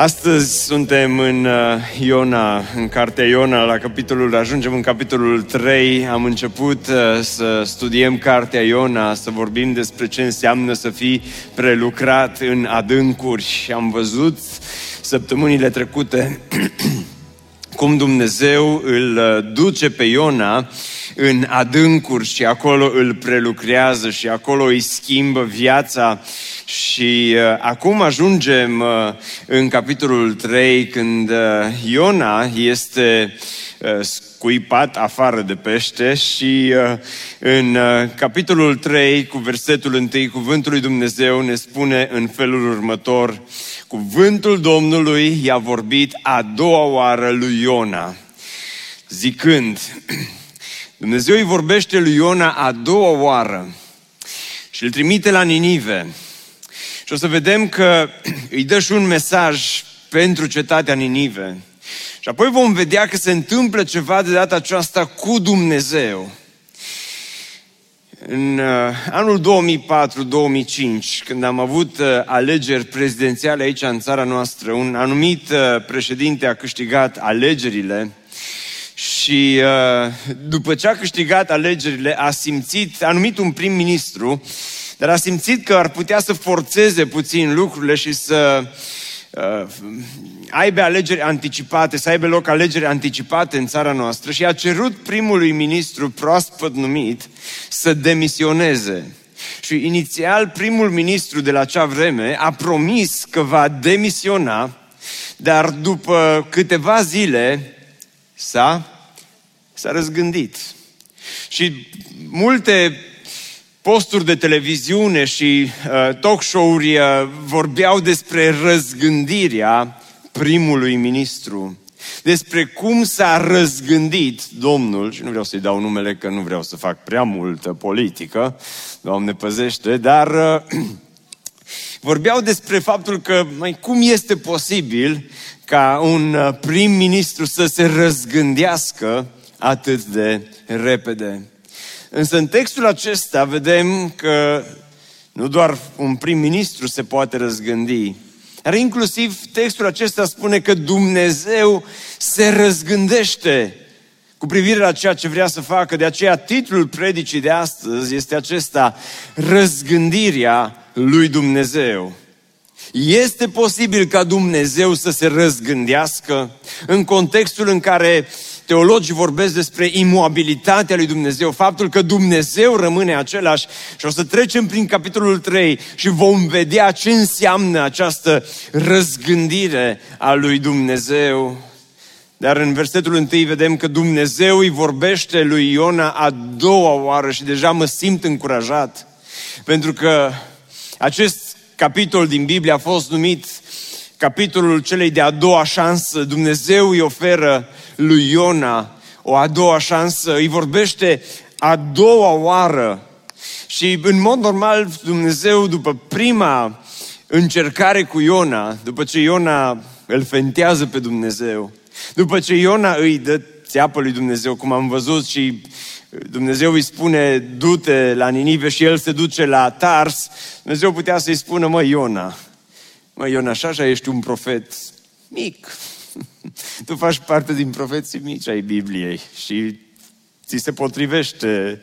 Astăzi suntem în uh, Iona, în cartea Iona, la capitolul, ajungem în capitolul 3. Am început uh, să studiem cartea Iona, să vorbim despre ce înseamnă să fii prelucrat în adâncuri și am văzut săptămânile trecute cum Dumnezeu îl uh, duce pe Iona în adâncuri și acolo îl prelucrează și acolo îi schimbă viața. Și uh, acum ajungem uh, în capitolul 3 când uh, Iona este uh, scuipat afară de pește și uh, în uh, capitolul 3 cu versetul 1 cuvântul lui Dumnezeu ne spune în felul următor Cuvântul Domnului i-a vorbit a doua oară lui Iona zicând Dumnezeu îi vorbește lui Iona a doua oară și îl trimite la Ninive. Și o să vedem că îi dă și un mesaj pentru cetatea Ninive. Și apoi vom vedea că se întâmplă ceva de data aceasta cu Dumnezeu. În uh, anul 2004-2005, când am avut uh, alegeri prezidențiale aici în țara noastră, un anumit uh, președinte a câștigat alegerile și uh, după ce a câștigat alegerile, a simțit, a numit un prim-ministru, dar a simțit că ar putea să forțeze puțin lucrurile și să uh, aibă alegeri anticipate, să aibă loc alegeri anticipate în țara noastră și a cerut primului ministru proaspăt numit să demisioneze. Și inițial primul ministru de la acea vreme a promis că va demisiona, dar după câteva zile s-a, s-a răzgândit. Și multe posturi de televiziune și uh, talk show-uri uh, vorbeau despre răzgândirea primului ministru. Despre cum s-a răzgândit Domnul, și nu vreau să-i dau numele că nu vreau să fac prea multă politică, Doamne păzește, dar uh, vorbeau despre faptul că, mai cum este posibil ca un uh, prim-ministru să se răzgândească atât de repede. Însă în textul acesta vedem că nu doar un prim-ministru se poate răzgândi, dar inclusiv textul acesta spune că Dumnezeu se răzgândește cu privire la ceea ce vrea să facă. De aceea titlul predicii de astăzi este acesta, Răzgândirea lui Dumnezeu. Este posibil ca Dumnezeu să se răzgândească în contextul în care teologii vorbesc despre imobilitatea lui Dumnezeu, faptul că Dumnezeu rămâne același și o să trecem prin capitolul 3 și vom vedea ce înseamnă această răzgândire a lui Dumnezeu. Dar în versetul 1 vedem că Dumnezeu îi vorbește lui Iona a doua oară și deja mă simt încurajat. Pentru că acest capitol din Biblie a fost numit capitolul celei de-a doua șansă. Dumnezeu îi oferă lui Iona o a doua șansă, îi vorbește a doua oară. Și în mod normal Dumnezeu după prima încercare cu Iona, după ce Iona îl fentează pe Dumnezeu, după ce Iona îi dă țeapă lui Dumnezeu, cum am văzut și Dumnezeu îi spune, du-te la Ninive și el se duce la Tars, Dumnezeu putea să-i spună, mă, Iona, mă, Iona, așa, așa ești un profet mic. tu faci parte din profeții mici ai Bibliei și ți se potrivește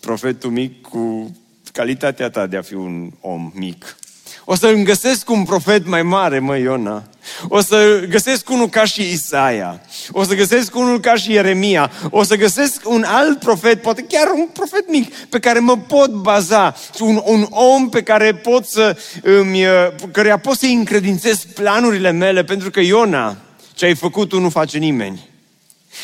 profetul mic cu calitatea ta de a fi un om mic. O să îmi găsesc un profet mai mare, mă, Iona. O să găsesc unul ca și Isaia. O să găsesc unul ca și Ieremia. O să găsesc un alt profet, poate chiar un profet mic, pe care mă pot baza. Un, un om pe care pot să îmi, căreia pot să-i încredințez planurile mele, pentru că Iona, ce ai făcut tu, nu face nimeni.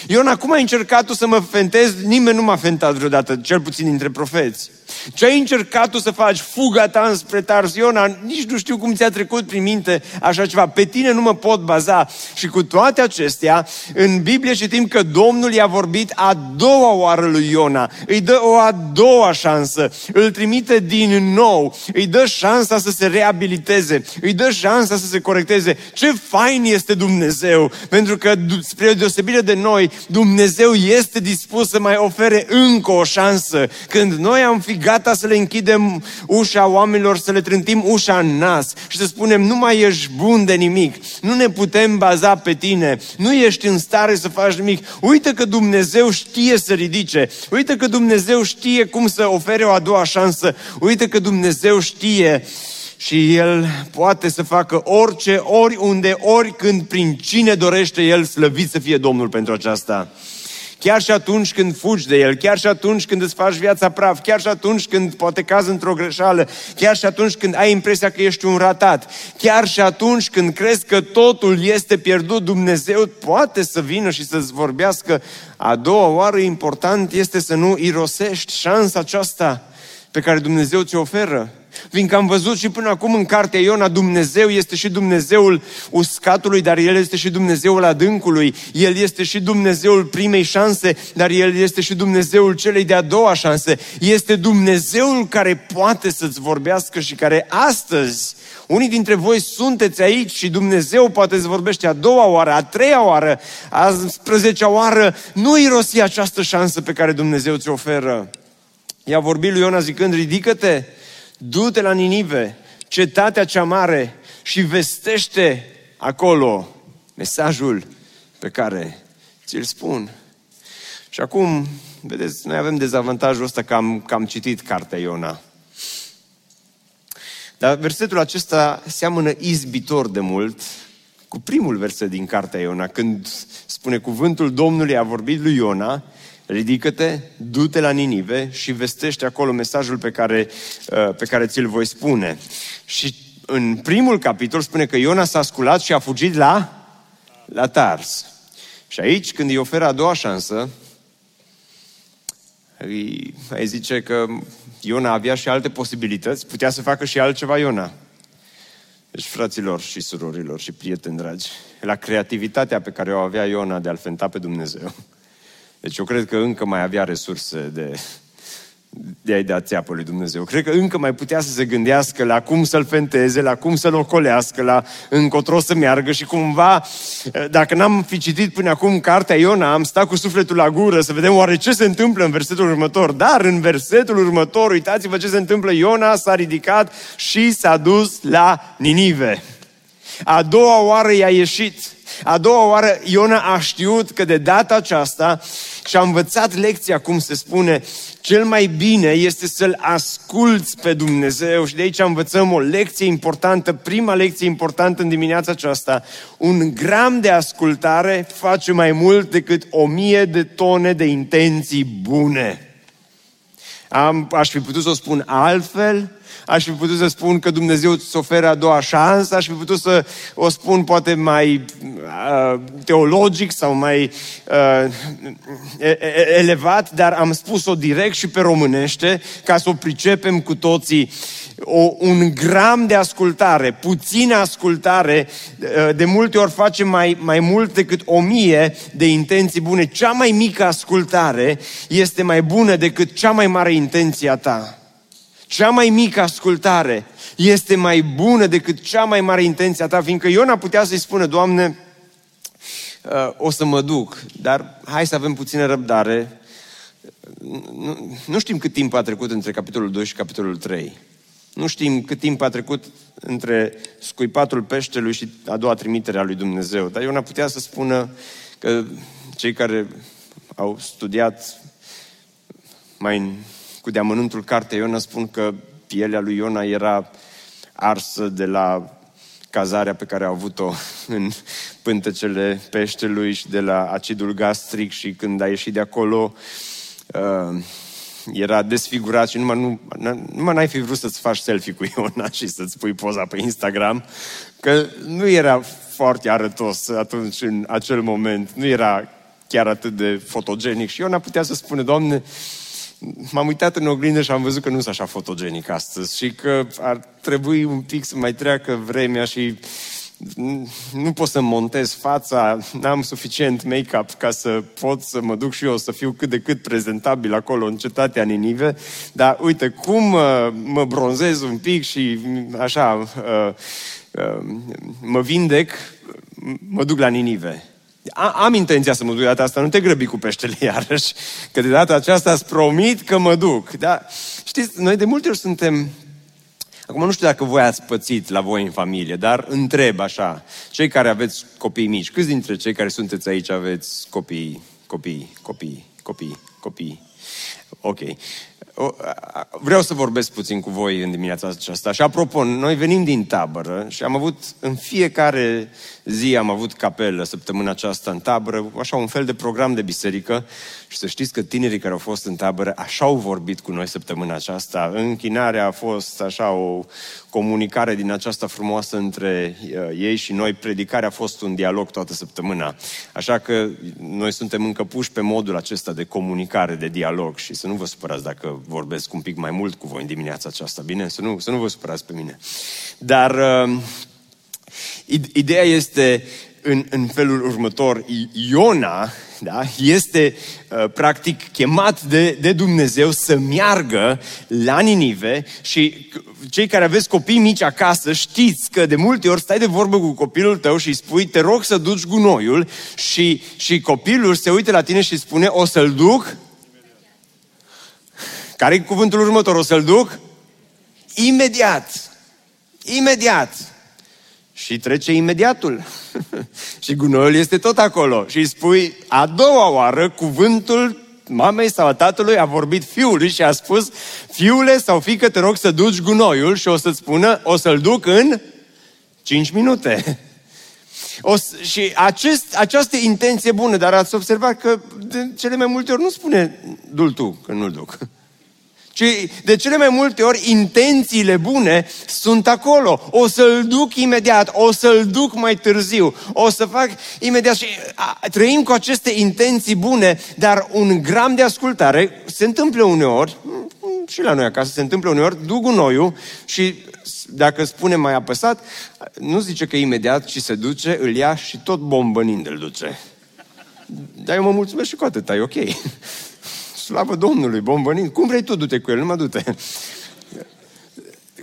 Iona, cum ai încercat tu să mă fentezi? Nimeni nu m-a fentat vreodată, cel puțin dintre profeți. Ce ai încercat tu să faci? Fuga ta înspre Tarsiona? Nici nu știu cum ți-a trecut prin minte așa ceva. Pe tine nu mă pot baza. Și cu toate acestea, în Biblie citim că Domnul i-a vorbit a doua oară lui Iona. Îi dă o a doua șansă. Îl trimite din nou. Îi dă șansa să se reabiliteze. Îi dă șansa să se corecteze. Ce fain este Dumnezeu! Pentru că, spre deosebire de noi, Dumnezeu este dispus să mai ofere încă o șansă. Când noi am fi gata să le închidem ușa oamenilor, să le trântim ușa în nas și să spunem, nu mai ești bun de nimic, nu ne putem baza pe tine, nu ești în stare să faci nimic. Uite că Dumnezeu știe să ridice, uite că Dumnezeu știe cum să ofere o a doua șansă, uite că Dumnezeu știe și El poate să facă orice, oriunde, oricând, prin cine dorește El slăvit să fie Domnul pentru aceasta. Chiar și atunci când fugi de El, chiar și atunci când îți faci viața praf, chiar și atunci când poate cazi într-o greșeală, chiar și atunci când ai impresia că ești un ratat, chiar și atunci când crezi că totul este pierdut, Dumnezeu poate să vină și să-ți vorbească. A doua oară important este să nu irosești șansa aceasta pe care Dumnezeu ți-o oferă. Fiindcă am văzut și până acum în cartea Iona, Dumnezeu este și Dumnezeul uscatului, dar El este și Dumnezeul adâncului. El este și Dumnezeul primei șanse, dar El este și Dumnezeul celei de-a doua șanse. Este Dumnezeul care poate să-ți vorbească și care astăzi, unii dintre voi sunteți aici și Dumnezeu poate să vorbește a doua oară, a treia oară, a 11 oară. Nu irosi această șansă pe care Dumnezeu ți oferă. I-a vorbit lui Iona zicând, ridică-te, du-te la Ninive, cetatea cea mare și vestește acolo mesajul pe care ți-l spun. Și acum, vedeți, noi avem dezavantajul ăsta că am, că am citit cartea Iona. Dar versetul acesta seamănă izbitor de mult cu primul verset din cartea Iona, când spune cuvântul Domnului a vorbit lui Iona ridică-te, du-te la Ninive și vestește acolo mesajul pe care, uh, pe care ți-l voi spune. Și în primul capitol spune că Iona s-a sculat și a fugit la, la Tars. Și aici, când îi oferă a doua șansă, îi, îi zice că Iona avea și alte posibilități, putea să facă și altceva Iona. Deci, fraților și surorilor și prieteni dragi, la creativitatea pe care o avea Iona de a-L fenta pe Dumnezeu, deci eu cred că încă mai avea resurse de, de a-i da țeapă lui Dumnezeu. Cred că încă mai putea să se gândească la cum să-l fenteze, la cum să-l ocolească, la încotro să meargă și cumva, dacă n-am fi citit până acum cartea Iona, am stat cu sufletul la gură să vedem oare ce se întâmplă în versetul următor. Dar în versetul următor, uitați-vă ce se întâmplă, Iona s-a ridicat și s-a dus la Ninive. A doua oară i-a ieșit. A doua oară Iona a știut că de data aceasta și a învățat lecția, cum se spune, cel mai bine este să-L asculți pe Dumnezeu și de aici învățăm o lecție importantă, prima lecție importantă în dimineața aceasta. Un gram de ascultare face mai mult decât o mie de tone de intenții bune. Am, aș fi putut să o spun altfel, aș fi putut să spun că Dumnezeu îți oferă a doua șansă, aș fi putut să o spun poate mai uh, teologic sau mai uh, elevat, dar am spus-o direct și pe românește ca să o pricepem cu toții. O, un gram de ascultare, puțină ascultare, uh, de multe ori face mai, mai mult decât o mie de intenții bune. Cea mai mică ascultare este mai bună decât cea mai mare intenție a ta. Cea mai mică ascultare este mai bună decât cea mai mare intenție a ta, fiindcă Iona putea să-i spună, Doamne, uh, o să mă duc, dar hai să avem puțină răbdare. Nu, nu știm cât timp a trecut între capitolul 2 și capitolul 3. Nu știm cât timp a trecut între scuipatul peștelui și a doua trimitere a lui Dumnezeu. Dar Iona putea să spună că cei care au studiat mai cu deamănuntul cartei Iona spun că pielea lui Iona era arsă de la cazarea pe care a avut-o în pântecele peștelui și de la acidul gastric și când a ieșit de acolo uh, era desfigurat și numai, nu, numai n-ai fi vrut să-ți faci selfie cu Iona și să-ți pui poza pe Instagram, că nu era foarte arătos atunci în acel moment, nu era chiar atât de fotogenic și Iona putea să spună, Doamne, m-am uitat în oglindă și am văzut că nu sunt așa fotogenic astăzi și că ar trebui un pic să mai treacă vremea și nu pot să montez fața, n-am suficient make-up ca să pot să mă duc și eu să fiu cât de cât prezentabil acolo în cetatea Ninive, dar uite cum uh, mă bronzez un pic și așa uh, uh, mă vindec, mă duc la Ninive. Am intenția să mă duc de data asta, nu te grăbi cu peștele iarăși, că de data aceasta îți promit că mă duc. Dar știți, noi de multe ori suntem Acum nu știu dacă voi ați pățit la voi în familie, dar întreb așa, cei care aveți copii mici, câți dintre cei care sunteți aici aveți copii, copii, copii, copii, copii? Ok. Vreau să vorbesc puțin cu voi în dimineața aceasta. Și apropo, noi venim din tabără și am avut în fiecare zi am avut capelă săptămâna aceasta în tabără, așa un fel de program de biserică și să știți că tinerii care au fost în tabără așa au vorbit cu noi săptămâna aceasta. Închinarea a fost așa o comunicare din aceasta frumoasă între uh, ei și noi. Predicarea a fost un dialog toată săptămâna. Așa că noi suntem încă puși pe modul acesta de comunicare, de dialog și să nu vă supărați dacă vorbesc un pic mai mult cu voi în dimineața aceasta, bine? Să nu, să nu vă supărați pe mine. Dar uh, Ideea este în, în felul următor. Iona da, este uh, practic chemat de, de Dumnezeu să meargă la Ninive și cei care aveți copii mici acasă știți că de multe ori stai de vorbă cu copilul tău și îi spui te rog să duci gunoiul și, și copilul se uită la tine și spune o să-l duc care e cuvântul următor? O să-l duc? Imediat. Imediat. Și trece imediatul. și gunoiul este tot acolo. Și îi spui a doua oară cuvântul mamei sau a tatălui a vorbit fiului și a spus fiule sau fică te rog să duci gunoiul și o să-ți spună o să-l duc în 5 minute. O, și acest, această intenție bună, dar ați observat că de cele mai multe ori nu spune dul tu, că nu-l duc ci de cele mai multe ori intențiile bune sunt acolo. O să-l duc imediat, o să-l duc mai târziu, o să fac imediat și a, trăim cu aceste intenții bune, dar un gram de ascultare se întâmplă uneori, și la noi acasă se întâmplă uneori, duc gunoiul și dacă spune mai apăsat, nu zice că imediat, ci se duce, îl ia și tot bombănind îl duce. Dar eu mă mulțumesc și cu atâta, e ok. Slavă Domnului, bombănind. Cum vrei tu, du-te cu el, nu mă du-te.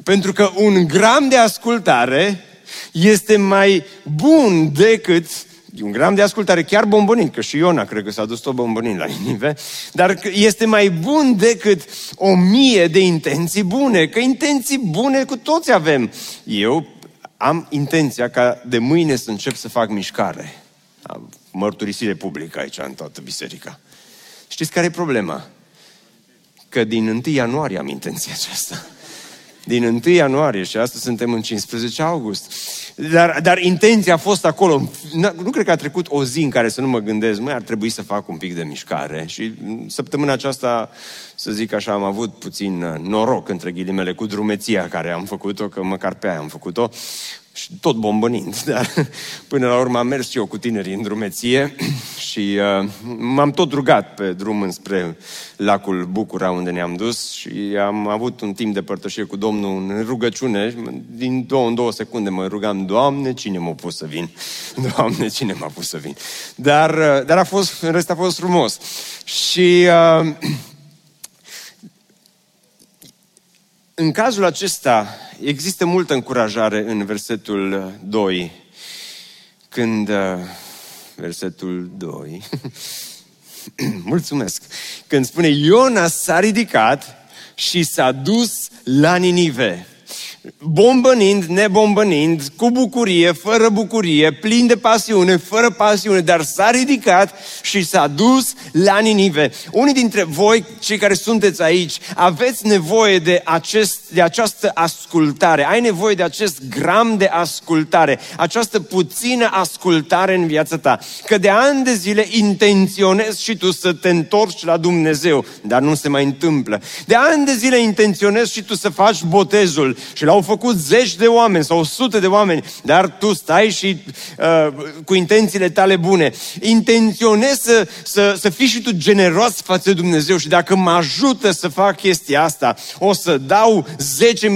Pentru că un gram de ascultare este mai bun decât un gram de ascultare, chiar bombănind, că și Iona cred că s-a dus tot bombănind la Ninive, dar este mai bun decât o mie de intenții bune, că intenții bune cu toți avem. Eu am intenția ca de mâine să încep să fac mișcare. Mărturisire publică aici în toată biserica. Știți care e problema? Că din 1 ianuarie am intenția aceasta. Din 1 ianuarie și astăzi suntem în 15 august. Dar, dar intenția a fost acolo. Nu cred că a trecut o zi în care să nu mă gândesc, mai ar trebui să fac un pic de mișcare. Și săptămâna aceasta, să zic așa, am avut puțin uh, noroc, între ghilimele, cu drumeția care am făcut-o, că măcar pe aia am făcut-o și tot bombănind, dar până la urmă am mers eu cu tinerii în drumeție și uh, m-am tot rugat pe drum înspre lacul Bucura unde ne-am dus și am avut un timp de părtășie cu Domnul în rugăciune. Din două în două secunde mă rugam, Doamne, cine m-a pus să vin? Doamne, cine m-a pus să vin? Dar, uh, dar a fost, în rest a fost frumos. Și uh, în cazul acesta există multă încurajare în versetul 2, când uh, versetul 2 mulțumesc, când spune Iona s-a ridicat și s-a dus la Ninive bombănind, nebombănind, cu bucurie, fără bucurie, plin de pasiune, fără pasiune, dar s-a ridicat și s-a dus la Ninive. Unii dintre voi, cei care sunteți aici, aveți nevoie de, acest, de această ascultare, ai nevoie de acest gram de ascultare, această puțină ascultare în viața ta. Că de ani de zile intenționezi și tu să te întorci la Dumnezeu, dar nu se mai întâmplă. De ani de zile intenționezi și tu să faci botezul și la l-au făcut zeci de oameni sau sute de oameni, dar tu stai și uh, cu intențiile tale bune. Intenționezi să, să, să fii și tu generos față de Dumnezeu și dacă mă ajută să fac chestia asta, o să dau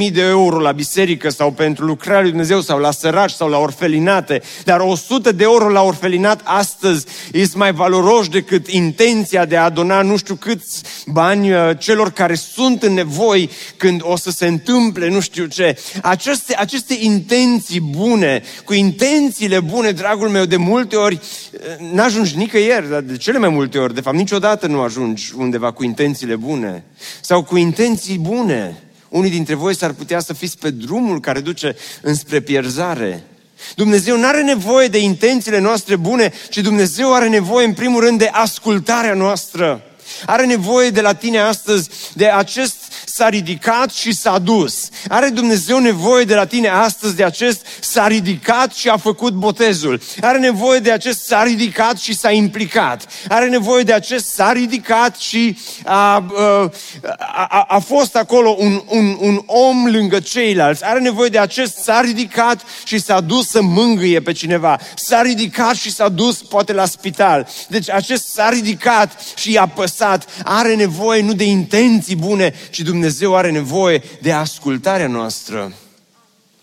10.000 de euro la biserică sau pentru lucrarea lui Dumnezeu sau la săraci sau la orfelinate, dar 100 de euro la orfelinat astăzi este mai valoros decât intenția de a dona nu știu câți bani uh, celor care sunt în nevoi când o să se întâmple nu știu ce. Aceste, aceste intenții bune, cu intențiile bune, dragul meu, de multe ori uh, n-ajungi nicăieri, dar de cele mai multe ori, de fapt niciodată nu ajungi undeva cu intențiile bune sau cu intenții bune. Unii dintre voi s-ar putea să fiți pe drumul care duce înspre pierzare. Dumnezeu nu are nevoie de intențiile noastre bune, ci Dumnezeu are nevoie în primul rând de ascultarea noastră. Are nevoie de la tine astăzi de acest s-a ridicat și s-a dus. Are Dumnezeu nevoie de la tine astăzi de acest s-a ridicat și a făcut botezul. Are nevoie de acest s-a ridicat și s-a implicat. Are nevoie de acest s-a ridicat și a, a, a, a fost acolo un, un, un om lângă ceilalți. Are nevoie de acest s-a ridicat și s-a dus să mângâie pe cineva. S-a ridicat și s-a dus poate la spital. Deci acest s-a ridicat și i-a păsat. Are nevoie nu de intenții bune, ci Dumnezeu Dumnezeu are nevoie de ascultarea noastră.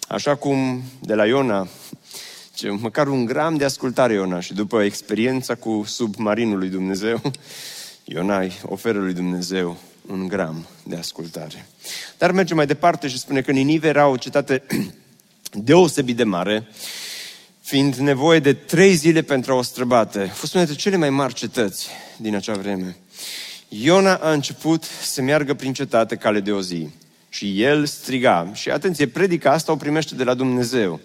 Așa cum de la Iona, ce măcar un gram de ascultare Iona și după experiența cu submarinul lui Dumnezeu, Iona îi oferă lui Dumnezeu un gram de ascultare. Dar merge mai departe și spune că Ninive era o cetate deosebit de mare, fiind nevoie de trei zile pentru a o străbate. A fost una dintre cele mai mari cetăți din acea vreme. Iona a început să meargă prin cetate cale de o zi. Și el striga. Și atenție, predica asta o primește de la Dumnezeu.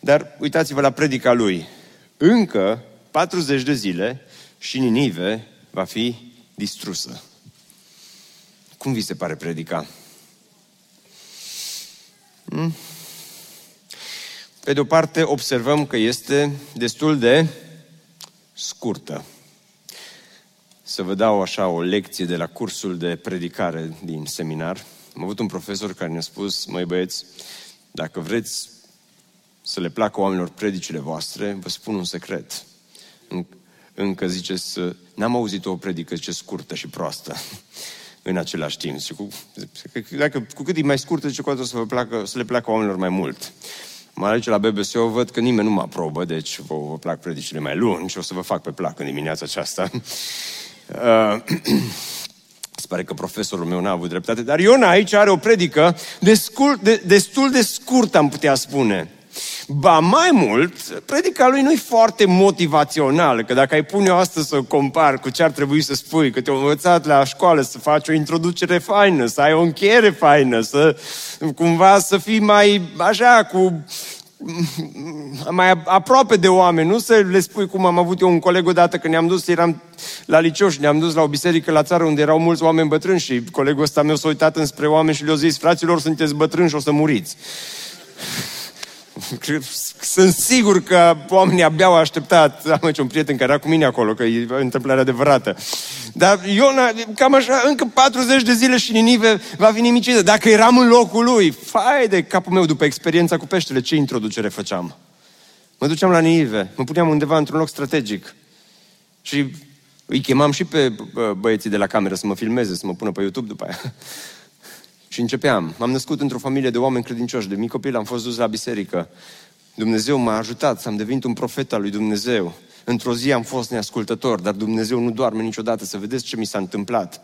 Dar uitați-vă la predica lui. Încă 40 de zile și Ninive va fi distrusă. Cum vi se pare predica? Hmm? Pe de o parte, observăm că este destul de scurtă să vă dau așa o lecție de la cursul de predicare din seminar. Am avut un profesor care ne-a spus, măi băieți, dacă vreți să le placă oamenilor predicile voastre, vă spun un secret. Încă ziceți, n-am auzit o predică ce scurtă și proastă în același timp. Și cu, dacă, cu cât e mai scurtă, zice, cu atât o să, vă placă, să le placă oamenilor mai mult. Mă aici la BBC, o văd că nimeni nu mă aprobă, deci vă, vă plac predicile mai lungi și o să vă fac pe plac în dimineața aceasta. Uh, se pare că profesorul meu n-a avut dreptate, dar Iona aici are o predică de scurt, de, destul de scurt, am putea spune. Ba mai mult, predica lui nu e foarte motivațională, că dacă ai pune o astăzi să o compar cu ce ar trebui să spui, că te-ai învățat la școală să faci o introducere faină, să ai o încheiere faină, să cumva să fii mai așa cu mai aproape de oameni, nu să le spui cum am avut eu un coleg odată când ne-am dus, eram la liceu și ne-am dus la o biserică la țară unde erau mulți oameni bătrâni și colegul ăsta meu s-a uitat înspre oameni și le-a zis, fraților, sunteți bătrâni și o să muriți. Sunt sigur că oamenii abia au așteptat. Am aici un prieten care era cu mine acolo, că e o întâmplare adevărată. Dar Iona, cam așa, încă 40 de zile și Ninive va fi nimicită. Dacă eram în locul lui, fai de capul meu după experiența cu peștele, ce introducere făceam? Mă duceam la Ninive, mă puneam undeva într-un loc strategic. Și îi chemam și pe băieții de la cameră să mă filmeze, să mă pună pe YouTube după aia. Și începeam. M-am născut într-o familie de oameni credincioși. De mic copil am fost dus la biserică. Dumnezeu m-a ajutat să am devenit un profet al lui Dumnezeu. Într-o zi am fost neascultător, dar Dumnezeu nu doarme niciodată. Să vedeți ce mi s-a întâmplat.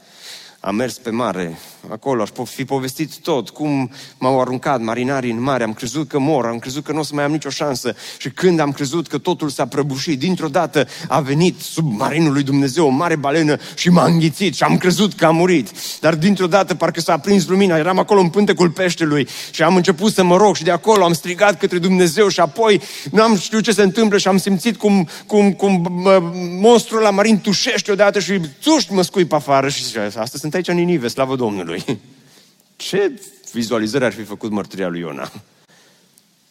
Am mers pe mare, acolo aș fi povestit tot, cum m-au aruncat marinarii în mare, am crezut că mor, am crezut că nu o să mai am nicio șansă. Și când am crezut că totul s-a prăbușit, dintr-o dată a venit submarinul lui Dumnezeu, o mare balenă și m-a înghițit și am crezut că a murit. Dar dintr-o dată parcă s-a aprins lumina, eram acolo în pântecul peștelui și am început să mă rog și de acolo am strigat către Dumnezeu și apoi nu am știut ce se întâmplă și am simțit cum, cum, cum monstrul la marin tușește odată și țuști mă scui pe afară și asta sunt aici în Ninive, slavă Domnului. Ce vizualizări ar fi făcut mărturia lui Iona?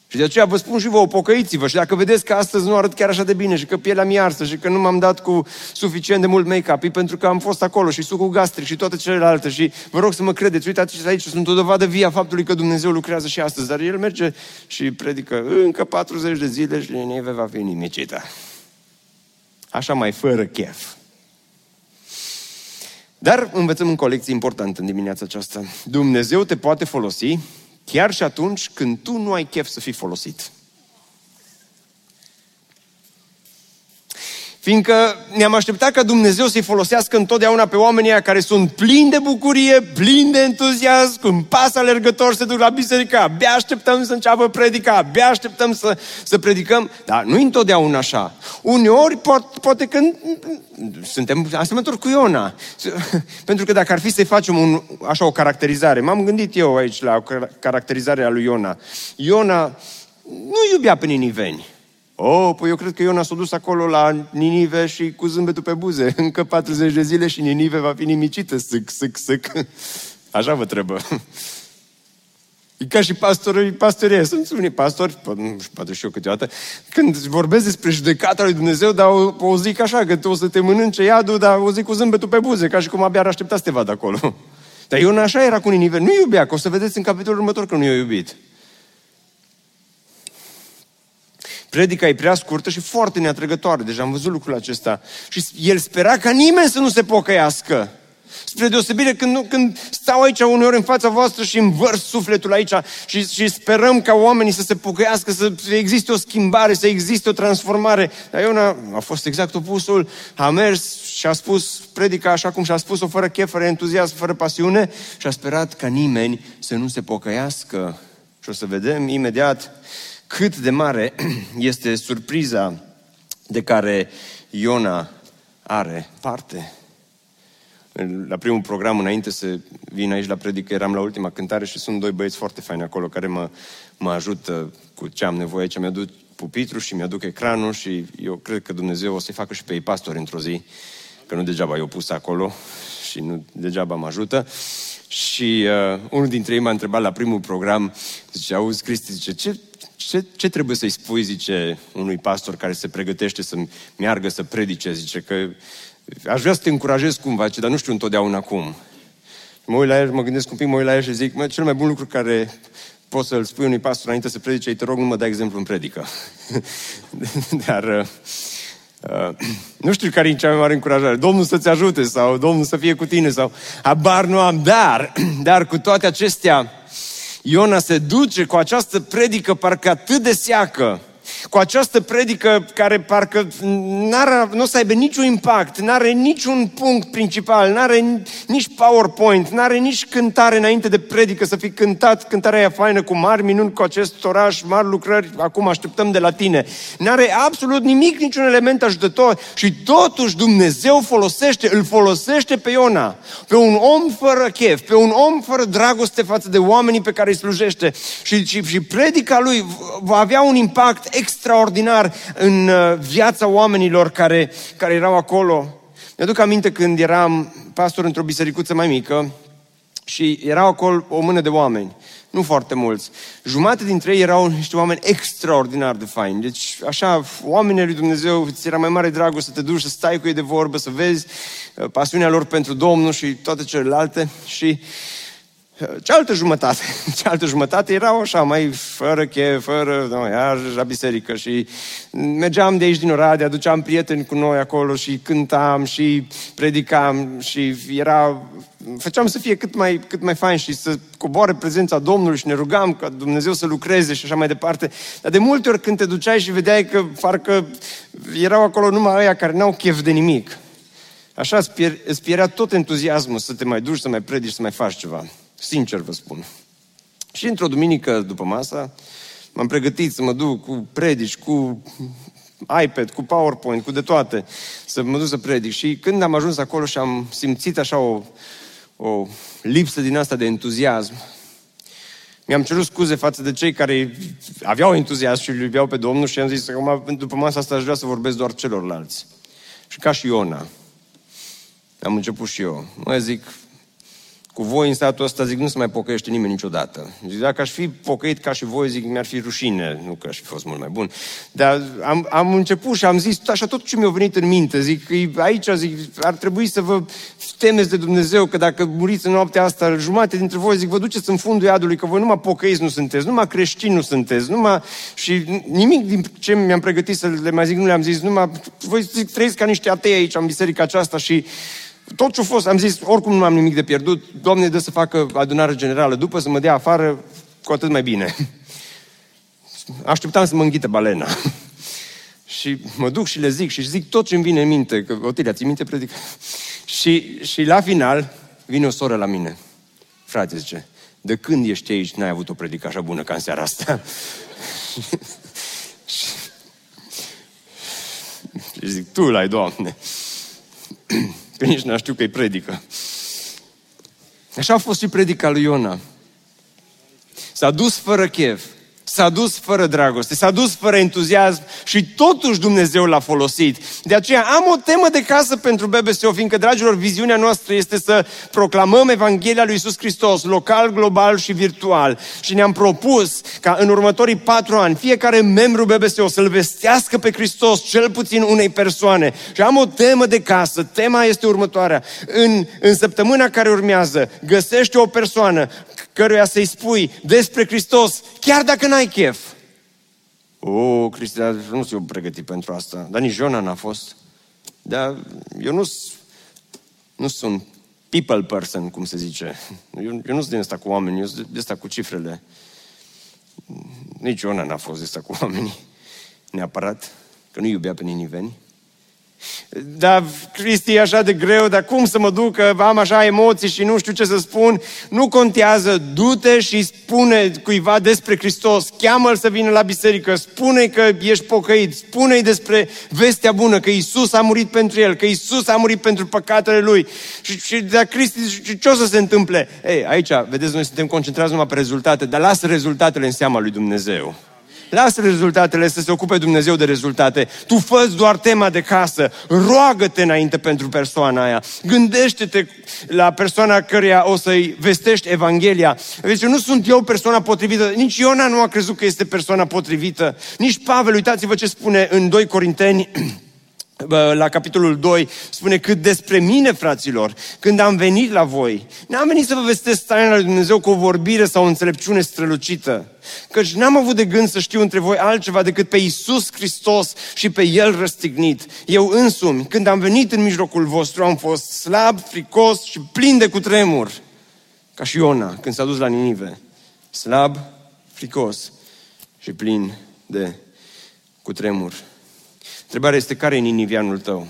Și de aceea vă spun și vouă, pocăiți-vă și dacă vedeți că astăzi nu arăt chiar așa de bine și că pielea mi arsă și că nu m-am dat cu suficient de mult make-up, e pentru că am fost acolo și sucul gastric și toate celelalte și vă rog să mă credeți, uitați aici, sunt o dovadă vie a faptului că Dumnezeu lucrează și astăzi, dar El merge și predică încă 40 de zile și Ninive va fi nimicită. Așa mai fără chef. Dar învățăm în colecție important în dimineața aceasta. Dumnezeu te poate folosi Chiar și atunci când tu nu ai chef să fii folosit. Fiindcă ne-am așteptat ca Dumnezeu să-i folosească întotdeauna pe oamenii care sunt plini de bucurie, plini de entuziasm, cu un pas alergător se duc la biserică, abia așteptăm să înceapă predica, abia așteptăm să, să predicăm. Dar nu întotdeauna așa. Uneori poate, poate că suntem asemănători cu Iona. Pentru că dacă ar fi să-i facem un, așa o caracterizare, m-am gândit eu aici la caracterizarea lui Iona. Iona nu iubea pe niniveni. Oh, păi eu cred că Iona s-a dus acolo la Ninive și cu zâmbetul pe buze. Încă 40 de zile și Ninive va fi nimicită. Sâc, sâc, sâc. Așa vă trebuie. E ca și pastorii, pastorii, sunt unii pastori, poate și eu câteodată, când vorbesc despre judecata lui Dumnezeu, dar o, o zic așa, că tu o să te mănânce iadul, dar o zic cu zâmbetul pe buze, ca și cum abia ar aștepta să te vadă acolo. Dar Iona așa era cu Ninive, nu iubea, că o să vedeți în capitolul următor că nu i-a iubit. Predica e prea scurtă și foarte neatrăgătoare. Deja am văzut lucrul acesta. Și el spera ca nimeni să nu se pocăiască. Spre deosebire când, când stau aici uneori în fața voastră și învărs sufletul aici și, și sperăm ca oamenii să se pocăiască, să existe o schimbare, să existe o transformare. Dar Iona a fost exact opusul, a mers și a spus predica așa cum și-a spus-o, fără chef, fără entuziasm, fără pasiune și a sperat ca nimeni să nu se pocăiască. Și o să vedem imediat cât de mare este surpriza de care Iona are parte. La primul program, înainte să vin aici la predică, eram la ultima cântare și sunt doi băieți foarte faini acolo care mă, mă ajută cu ce am nevoie aici. Mi-aduc pupitru și mi-aduc ecranul și eu cred că Dumnezeu o să-i facă și pe ei pastori într-o zi, că nu degeaba i-au pus acolo și nu degeaba mă ajută. Și uh, unul dintre ei m-a întrebat la primul program, zice, auzi, Cristi, zice, ce ce, ce trebuie să-i spui, zice, unui pastor care se pregătește să meargă să predice, zice că aș vrea să te încurajez cumva, zice, dar nu știu întotdeauna cum. Mă uit la el, mă gândesc un pic, mă uit la el și zic, mă, cel mai bun lucru care poți să-l spui unui pastor înainte să predice, te rog, nu mă dai exemplu în predică. Dar uh, uh, nu știu care e cea mai mare încurajare. Domnul să-ți ajute sau Domnul să fie cu tine sau habar nu am, dar, dar cu toate acestea, Iona se duce cu această predică parcă atât de seacă, cu această predică care parcă nu o să aibă niciun impact, nu are niciun punct principal, nu are nici PowerPoint, nu are nici cântare înainte de predică să fi cântat cântarea aia faină cu mari minuni cu acest oraș, mari lucrări, acum așteptăm de la tine. Nu are absolut nimic, niciun element ajutător și totuși Dumnezeu folosește, îl folosește pe Iona, pe un om fără chef, pe un om fără dragoste față de oamenii pe care îi slujește și, și, și predica lui va avea un impact extraordinar în uh, viața oamenilor care, care erau acolo. Mi-aduc aminte când eram pastor într-o bisericuță mai mică și erau acolo o mână de oameni. Nu foarte mulți. Jumate dintre ei erau niște oameni extraordinar de faini. Deci, așa, oamenii lui Dumnezeu, ți era mai mare dragul să te duci, să stai cu ei de vorbă, să vezi uh, pasiunea lor pentru Domnul și toate celelalte. Și uh, Cealaltă jumătate, cealaltă jumătate erau așa, mai fără chef, fără, nu, iar la biserică și mergeam de aici din Oradea, aduceam prieteni cu noi acolo și cântam și predicam și era, făceam să fie cât mai, cât mai fain și să coboare prezența Domnului și ne rugam ca Dumnezeu să lucreze și așa mai departe. Dar de multe ori când te duceai și vedeai că parcă erau acolo numai ăia care n-au chef de nimic. Așa îți pierea tot entuziasmul să te mai duci, să mai predici, să mai faci ceva. Sincer vă spun. Și într-o duminică după masa, m-am pregătit să mă duc cu predici, cu iPad, cu PowerPoint, cu de toate, să mă duc să predic. Și când am ajuns acolo și am simțit așa o, o lipsă din asta de entuziasm, mi-am cerut scuze față de cei care aveau entuziasm și îl iubeau pe Domnul și am zis că după masa asta aș vrea să vorbesc doar celorlalți. Și ca și Iona, am început și eu. Mă zic, cu voi în statul ăsta, zic, nu se mai pocăiește nimeni niciodată. Zic, dacă aș fi pocăit ca și voi, zic, mi-ar fi rușine, nu că aș fi fost mult mai bun. Dar am, am început și am zis, așa tot ce mi-a venit în minte, zic, aici, zic, ar trebui să vă temeți de Dumnezeu, că dacă muriți în noaptea asta, jumate dintre voi, zic, vă duceți în fundul iadului, că voi numai pocăiți nu sunteți, numai creștini nu sunteți, numai... Și nimic din ce mi-am pregătit să le mai zic, nu le-am zis, numai... Voi zic, trăiți ca niște atei aici în biserica aceasta și tot ce a fost, am zis, oricum nu am nimic de pierdut, Doamne, dă să facă adunare generală, după să mă dea afară, cu atât mai bine. Așteptam să mă înghită balena. și mă duc și le zic și zic tot ce îmi vine în minte, că Otilia, ți minte predică? și, și la final vine o soră la mine. Frate, zice, de când ești aici, n-ai avut o predică așa bună ca în seara asta? și, și zic, tu l-ai, Doamne. Că nici nu știu că-i predică. Așa a fost și predica lui Iona. S-a dus fără chef. S-a dus fără dragoste, s-a dus fără entuziasm și totuși Dumnezeu l-a folosit. De aceea am o temă de casă pentru BBSO, fiindcă, dragilor, viziunea noastră este să proclamăm Evanghelia lui Isus Hristos, local, global și virtual. Și ne-am propus ca în următorii patru ani fiecare membru BBSO să-L vestească pe Hristos cel puțin unei persoane. Și am o temă de casă. Tema este următoarea. În, în săptămâna care urmează, găsește o persoană căruia să-i spui despre Hristos, chiar dacă n-ai chef. O, Cristian, nu sunt eu pregătit pentru asta. Dar nici Jona n-a fost. Dar eu nu, nu sunt people person, cum se zice. Eu, eu nu sunt din asta cu oameni, eu sunt de asta cu cifrele. Nici Jona n-a fost de asta cu oamenii. Neapărat, că nu iubea pe niniveni. Dar, Cristi, e așa de greu, dar cum să mă duc, că am așa emoții și nu știu ce să spun? Nu contează, du-te și spune cuiva despre Hristos, cheamă-l să vină la biserică, spune că ești pocăit, spune-i despre vestea bună, că Isus a murit pentru el, că Isus a murit pentru păcatele lui. Și, și dar Cristi, ce o să se întâmple? Ei, aici, vedeți, noi suntem concentrați numai pe rezultate, dar lasă rezultatele în seama lui Dumnezeu. Lasă rezultatele să se ocupe Dumnezeu de rezultate. Tu fă doar tema de casă. Roagă-te înainte pentru persoana aia. Gândește-te la persoana căreia o să-i vestești Evanghelia. Deci nu sunt eu persoana potrivită. Nici Iona nu a crezut că este persoana potrivită. Nici Pavel, uitați-vă ce spune în 2 Corinteni la capitolul 2, spune cât despre mine, fraților, când am venit la voi, n-am venit să vă vestesc taina lui Dumnezeu cu o vorbire sau o înțelepciune strălucită, căci n-am avut de gând să știu între voi altceva decât pe Iisus Hristos și pe El răstignit. Eu însumi, când am venit în mijlocul vostru, am fost slab, fricos și plin de cutremur, ca și Iona, când s-a dus la Ninive. Slab, fricos și plin de cutremur. Întrebarea este care e ninivianul tău?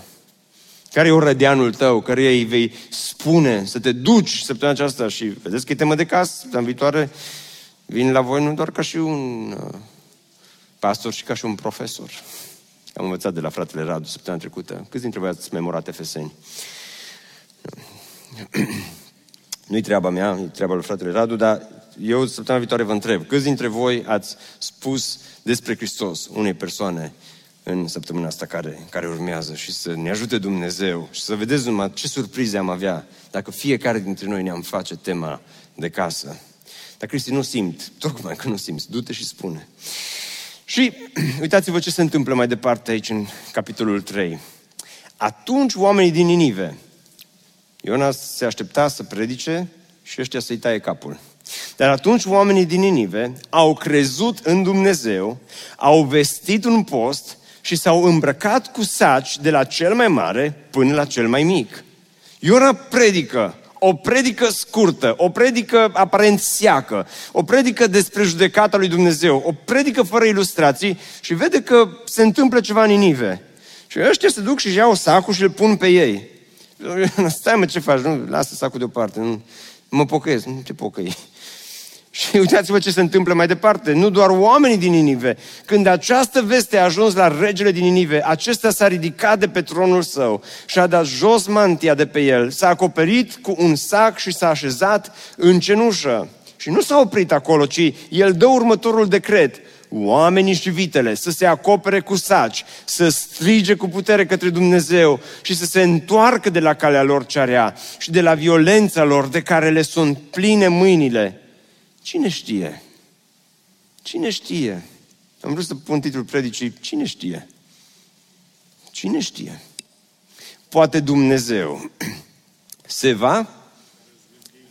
Care e orădeanul tău? Care îi vei spune să te duci săptămâna aceasta și vedeți că e temă de casă, săptămâna viitoare vin la voi nu doar ca și un uh, pastor, ci ca și un profesor. Am învățat de la fratele Radu săptămâna trecută. Câți dintre voi ați memorat Efeseni? Nu-i treaba mea, e treaba lui fratele Radu, dar eu săptămâna viitoare vă întreb, câți dintre voi ați spus despre Hristos unei persoane în săptămâna asta care, care urmează și să ne ajute Dumnezeu și să vedeți numai ce surprize am avea dacă fiecare dintre noi ne-am face tema de casă. Dar Cristi nu simt, tocmai că nu simți, du-te și spune. Și uitați-vă ce se întâmplă mai departe aici în capitolul 3. Atunci oamenii din Ninive, Iona se aștepta să predice și ăștia să-i taie capul. Dar atunci oamenii din Ninive au crezut în Dumnezeu, au vestit un post și s-au îmbrăcat cu saci de la cel mai mare până la cel mai mic. Iona predică, o predică scurtă, o predică aparent seacă, o predică despre judecata lui Dumnezeu, o predică fără ilustrații și vede că se întâmplă ceva în Ninive. Și ăștia se duc și iau sacul și îl pun pe ei. Stai mă, ce faci? Nu, lasă sacul deoparte. Nu, mă pocăiesc. Nu te pocăi. Și uitați-vă ce se întâmplă mai departe. Nu doar oamenii din Ninive. Când această veste a ajuns la regele din Ninive, acesta s-a ridicat de pe tronul său și a dat jos mantia de pe el, s-a acoperit cu un sac și s-a așezat în cenușă. Și nu s-a oprit acolo, ci el dă următorul decret. oamenii și vitele să se acopere cu saci, să strige cu putere către Dumnezeu și să se întoarcă de la calea lor ce area și de la violența lor de care le sunt pline mâinile. Cine știe? Cine știe? Am vrut să pun titlul predicii, cine știe? Cine știe? Poate Dumnezeu se va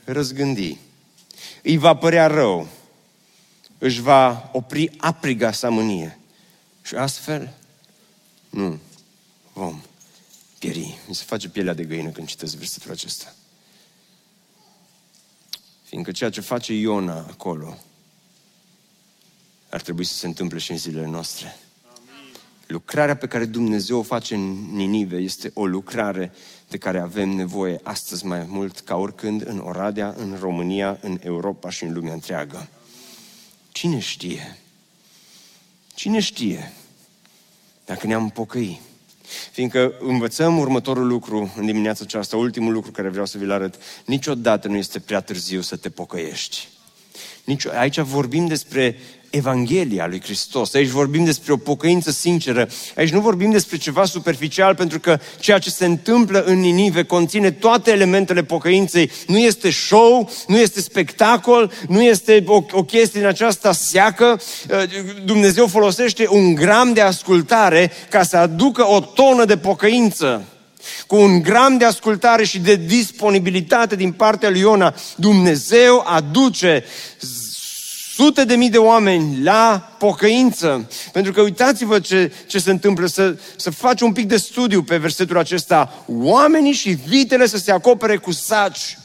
răzgândi. Îi va părea rău. Își va opri apriga sa mânie. Și astfel, nu, vom pieri. Mi se face pielea de găină când citesc versetul acesta. Fiindcă ceea ce face Iona acolo ar trebui să se întâmple și în zilele noastre. Lucrarea pe care Dumnezeu o face în Ninive este o lucrare de care avem nevoie astăzi mai mult ca oricând în Oradea, în România, în Europa și în lumea întreagă. Cine știe? Cine știe dacă ne-am pocăi? Fiindcă învățăm următorul lucru în dimineața aceasta, ultimul lucru care vreau să vi-l arăt. Niciodată nu este prea târziu să te pocăiești. Nici, aici vorbim despre Evanghelia lui Hristos. Aici vorbim despre o pocăință sinceră. Aici nu vorbim despre ceva superficial, pentru că ceea ce se întâmplă în Ninive conține toate elementele pocăinței. Nu este show, nu este spectacol, nu este o, o chestie din aceasta seacă. Uh, Dumnezeu folosește un gram de ascultare ca să aducă o tonă de pocăință. Cu un gram de ascultare și de disponibilitate din partea lui Iona, Dumnezeu aduce sute de mii de oameni la pocăință. Pentru că uitați-vă ce, ce se întâmplă, să, să faci un pic de studiu pe versetul acesta. Oamenii și vitele să se acopere cu saci.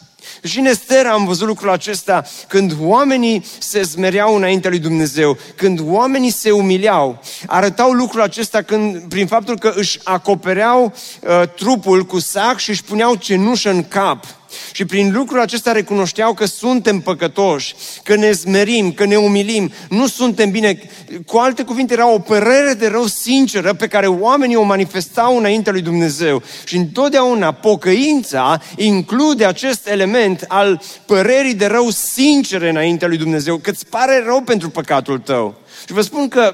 Și în Ester am văzut lucrul acesta când oamenii se smereau înaintea lui Dumnezeu, când oamenii se umileau, arătau lucrul acesta când, prin faptul că își acopereau uh, trupul cu sac și își puneau cenușă în cap. Și prin lucrul acesta recunoșteau că suntem păcătoși, că ne zmerim, că ne umilim, nu suntem bine. Cu alte cuvinte, era o părere de rău sinceră pe care oamenii o manifestau înaintea lui Dumnezeu. Și întotdeauna pocăința include acest element al părerii de rău sincere înaintea lui Dumnezeu, că îți pare rău pentru păcatul tău. Și vă spun că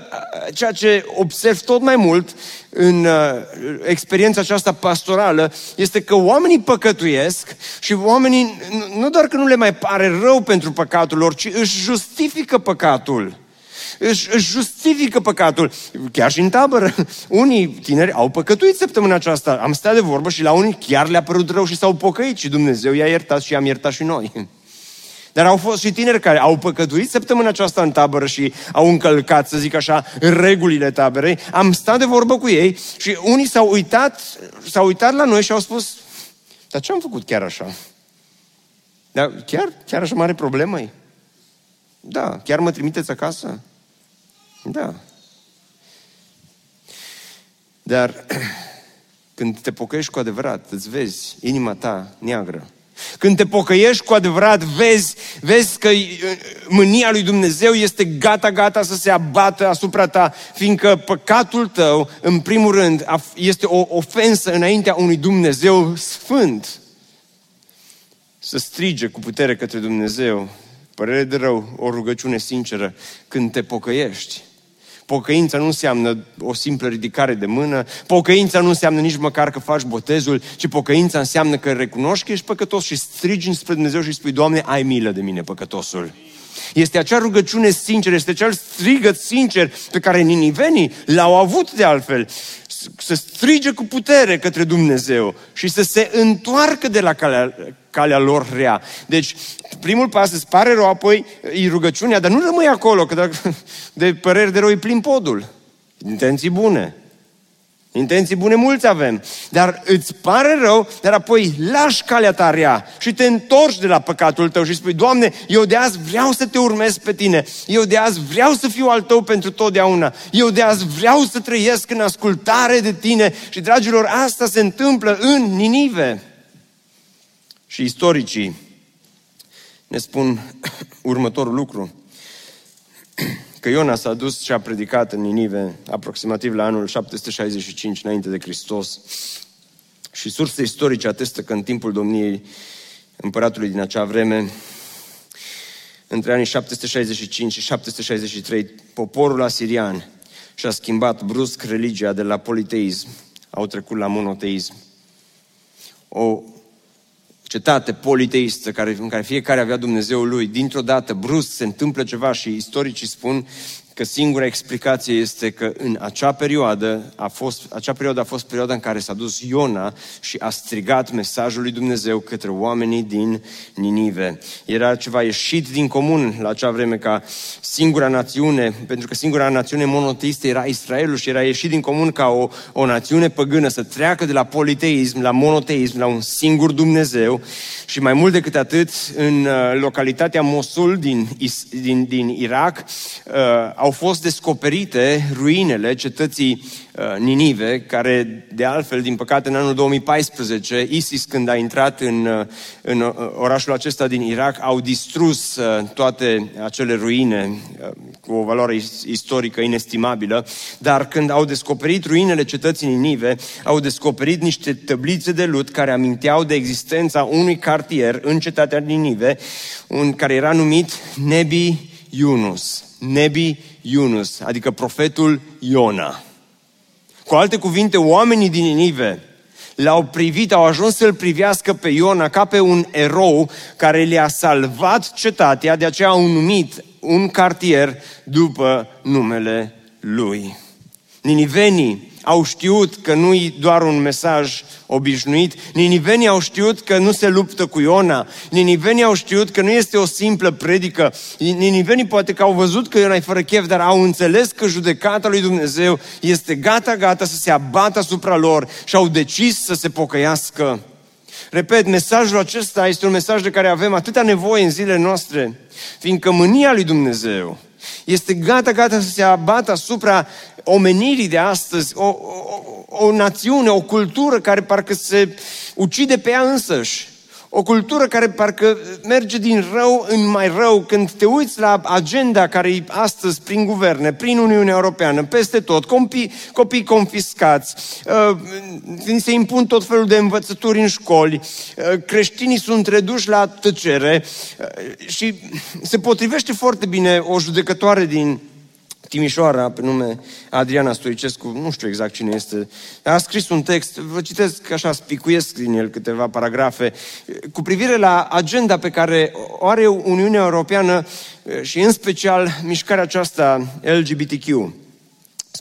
ceea ce observ tot mai mult în uh, experiența aceasta pastorală este că oamenii păcătuiesc și oamenii nu doar că nu le mai pare rău pentru păcatul lor, ci își justifică păcatul. Își, își justifică păcatul. Chiar și în tabără. Unii tineri au păcătuit săptămâna aceasta. Am stat de vorbă și la unii chiar le-a părut rău și s-au pocăit și Dumnezeu i-a iertat și i-am iertat și noi. Dar au fost și tineri care au păcătuit săptămâna aceasta în tabără și au încălcat, să zic așa, regulile taberei. Am stat de vorbă cu ei și unii s-au uitat, s-au uitat la noi și au spus, dar ce am făcut chiar așa? Dar chiar, chiar așa mare problemă e? Da. Chiar mă trimiteți acasă? Da. Dar când te pocăiești cu adevărat, îți vezi inima ta neagră când te pocăiești cu adevărat, vezi, vezi că uh, mânia lui Dumnezeu este gata-gata să se abată asupra ta, fiindcă păcatul tău, în primul rând, este o ofensă înaintea unui Dumnezeu sfânt. Să strige cu putere către Dumnezeu, părere de rău, o rugăciune sinceră, când te pocăiești. Pocăința nu înseamnă o simplă ridicare de mână, pocăința nu înseamnă nici măcar că faci botezul, ci pocăința înseamnă că recunoști că ești păcătos și strigi spre Dumnezeu și spui, Doamne, ai milă de mine, păcătosul. Este acea rugăciune sinceră, este acel strigăt sincer pe care ninivenii l-au avut de altfel. Să strige cu putere către Dumnezeu și să se întoarcă de la calea, calea lor rea. Deci, primul pas îți pare rău, apoi e rugăciunea, dar nu rămâi acolo, că dacă de păreri de rău e plin podul. Intenții bune. Intenții bune mulți avem, dar îți pare rău, dar apoi lași calea ta rea și te întorci de la păcatul tău și spui, Doamne, eu de azi vreau să te urmez pe tine, eu de azi vreau să fiu al tău pentru totdeauna, eu de azi vreau să trăiesc în ascultare de tine. Și, dragilor, asta se întâmplă în Ninive. Și istoricii ne spun următorul lucru, că Iona s-a dus și a predicat în Ninive aproximativ la anul 765 înainte de Hristos. Și surse istorice atestă că în timpul domniei împăratului din acea vreme, între anii 765 și 763, poporul asirian și-a schimbat brusc religia de la politeism, au trecut la monoteism. O cetate politeistă care, în care fiecare avea Dumnezeul lui, dintr-o dată, brusc, se întâmplă ceva și istoricii spun că singura explicație este că în acea perioadă a fost, acea perioadă a fost perioada în care s-a dus Iona și a strigat mesajul lui Dumnezeu către oamenii din Ninive. Era ceva ieșit din comun la acea vreme ca singura națiune, pentru că singura națiune monoteistă era Israelul și era ieșit din comun ca o, o națiune păgână să treacă de la politeism la monoteism, la un singur Dumnezeu și mai mult decât atât, în uh, localitatea Mosul din, din, din Irak, uh, au fost descoperite ruinele cetății uh, Ninive, care de altfel, din păcate, în anul 2014, ISIS, când a intrat în, uh, în uh, orașul acesta din Irak, au distrus toate acele ruine cu o valoare istorică inestimabilă, dar când au descoperit ruinele cetății Ninive, au descoperit niște tăblițe de lut care aminteau de existența unui cartier în cetatea Ninive, un care era numit Nebi Yunus. Nebi Yunus, adică profetul Iona. Cu alte cuvinte, oamenii din Ninive l-au privit, au ajuns să-l privească pe Iona ca pe un erou care le-a salvat cetatea, de aceea au numit un cartier după numele lui. Ninivenii au știut că nu e doar un mesaj obișnuit. Ninivenii au știut că nu se luptă cu Iona. Ninivenii au știut că nu este o simplă predică. Ninivenii poate că au văzut că Iona e fără chef, dar au înțeles că judecata lui Dumnezeu este gata-gata să se abată asupra lor și au decis să se pocăiască. Repet, mesajul acesta este un mesaj de care avem atâta nevoie în zilele noastre, fiindcă mânia lui Dumnezeu este gata-gata să se abată asupra omenirii de astăzi, o, o, o națiune, o cultură care parcă se ucide pe ea însăși. O cultură care parcă merge din rău în mai rău. Când te uiți la agenda care e astăzi prin guverne, prin Uniunea Europeană, peste tot, copii, copii confiscați, uh, se impun tot felul de învățături în școli, uh, creștinii sunt reduși la tăcere uh, și se potrivește foarte bine o judecătoare din Timișoara, pe nume Adriana Stoicescu, nu știu exact cine este, a scris un text, vă citesc așa, spicuiesc din el câteva paragrafe, cu privire la agenda pe care o are Uniunea Europeană și în special mișcarea aceasta LGBTQ.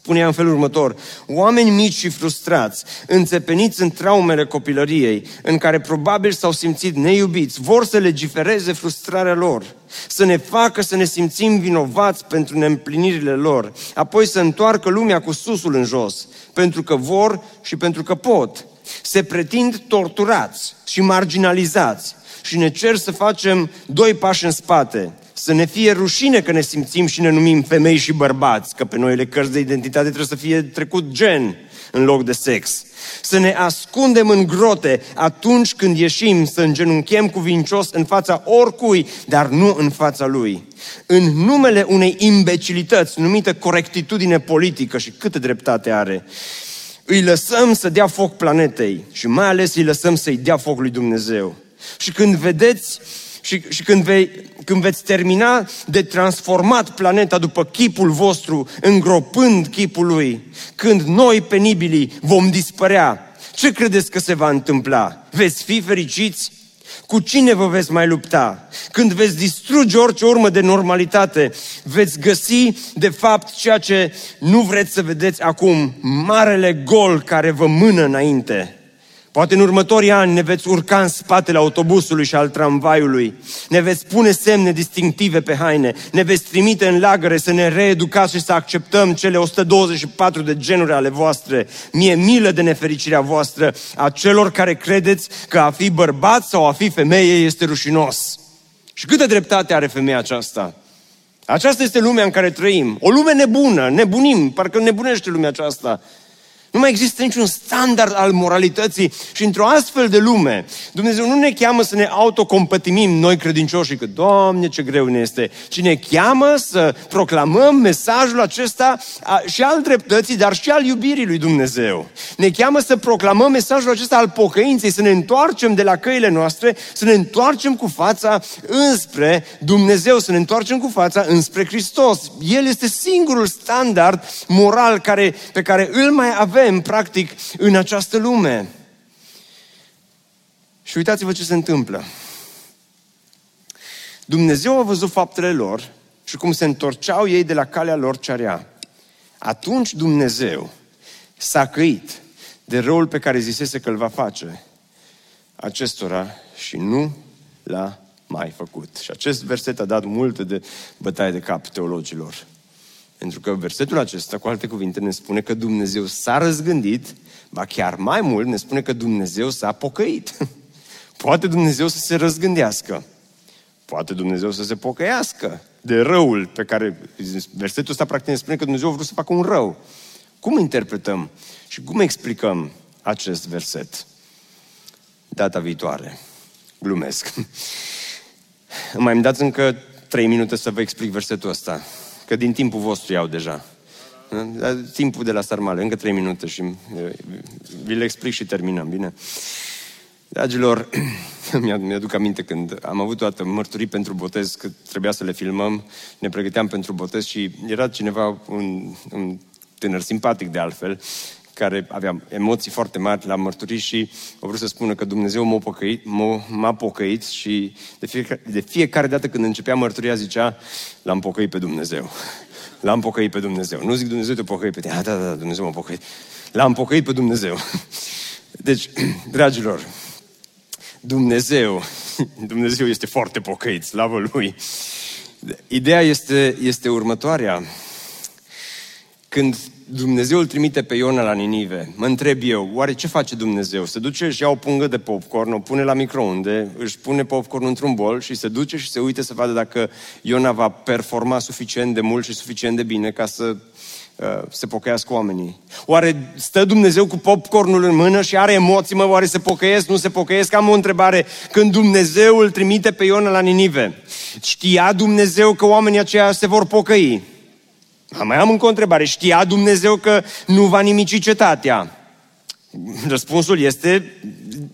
Spunea în felul următor, oameni mici și frustrați, înțepeniți în traumele copilăriei, în care probabil s-au simțit neiubiți, vor să legifereze frustrarea lor, să ne facă să ne simțim vinovați pentru neîmplinirile lor, apoi să întoarcă lumea cu susul în jos, pentru că vor și pentru că pot. Se pretind torturați și marginalizați și ne cer să facem doi pași în spate, să ne fie rușine că ne simțim și ne numim femei și bărbați, că pe noile cărți de identitate trebuie să fie trecut gen în loc de sex. Să ne ascundem în grote atunci când ieșim, să îngenunchem cuvincios în fața oricui, dar nu în fața lui. În numele unei imbecilități numită corectitudine politică și câtă dreptate are, îi lăsăm să dea foc planetei și mai ales îi lăsăm să-i dea foc lui Dumnezeu. Și când vedeți și, și când, vei, când veți termina de transformat planeta după chipul vostru, îngropând chipul lui, când noi, penibilii, vom dispărea, ce credeți că se va întâmpla? Veți fi fericiți? Cu cine vă veți mai lupta? Când veți distruge orice urmă de normalitate, veți găsi, de fapt, ceea ce nu vreți să vedeți acum, marele gol care vă mână înainte. Poate în următorii ani ne veți urca în spatele autobuzului și al tramvaiului, ne veți pune semne distinctive pe haine, ne veți trimite în lagăre să ne reeducați și să acceptăm cele 124 de genuri ale voastre. Mie milă de nefericirea voastră a celor care credeți că a fi bărbat sau a fi femeie este rușinos. Și câtă dreptate are femeia aceasta? Aceasta este lumea în care trăim. O lume nebună, nebunim, parcă nebunește lumea aceasta. Nu mai există niciun standard al moralității și într-o astfel de lume, Dumnezeu nu ne cheamă să ne autocompătimim noi credincioși, că, Doamne, ce greu ne este, ci ne cheamă să proclamăm mesajul acesta și al dreptății, dar și al iubirii lui Dumnezeu. Ne cheamă să proclamăm mesajul acesta al pocăinței, să ne întoarcem de la căile noastre, să ne întoarcem cu fața înspre Dumnezeu, să ne întoarcem cu fața înspre Hristos. El este singurul standard moral care, pe care îl mai avem, practic, în această lume. Și uitați-vă ce se întâmplă. Dumnezeu a văzut faptele lor și cum se întorceau ei de la calea lor ce rea. Atunci Dumnezeu s-a căit de răul pe care zisese că îl va face acestora și nu l-a mai făcut. Și acest verset a dat multe de bătaie de cap teologilor. Pentru că versetul acesta, cu alte cuvinte, ne spune că Dumnezeu s-a răzgândit, ba chiar mai mult ne spune că Dumnezeu s-a pocăit. Poate Dumnezeu să se răzgândească. Poate Dumnezeu să se pocăiască de răul pe care versetul ăsta practic ne spune că Dumnezeu a vrut să facă un rău. Cum interpretăm și cum explicăm acest verset? Data viitoare. Glumesc. Mai îmi dați încă trei minute să vă explic versetul ăsta. Că din timpul vostru iau deja. Timpul de la sarmale, încă trei minute și vi le explic și terminăm, bine? Dragilor, mi-aduc aminte când am avut toată mărturii pentru botez, că trebuia să le filmăm, ne pregăteam pentru botez și era cineva, un, un tânăr simpatic de altfel, care avea emoții foarte mari la mărturii și a vrut să spună că Dumnezeu m-a pocăit, m-a pocăit și de fiecare, de fiecare dată când începea mărturia zicea, l-am pocăit pe Dumnezeu. L-am pocăit pe Dumnezeu. Nu zic Dumnezeu te pocăit pe tine. Da, da, da, Dumnezeu m-a pocăit. L-am pocăit pe Dumnezeu. Deci, dragilor, Dumnezeu, Dumnezeu este foarte pocăit, slavă Lui. Ideea este, este următoarea. Când Dumnezeu îl trimite pe Iona la Ninive, mă întreb eu, oare ce face Dumnezeu? Se duce și ia o pungă de popcorn, o pune la microunde, își pune popcorn într-un bol și se duce și se uite să vadă dacă Iona va performa suficient de mult și suficient de bine ca să uh, se pocăiască oamenii. Oare stă Dumnezeu cu popcornul în mână și are emoții, mă, oare se pocăiesc, nu se pocăiesc? Am o întrebare. Când Dumnezeu îl trimite pe Iona la Ninive, știa Dumnezeu că oamenii aceia se vor pocăi? Mai am încă o întrebare. Știa Dumnezeu că nu va nimici cetatea? Răspunsul este,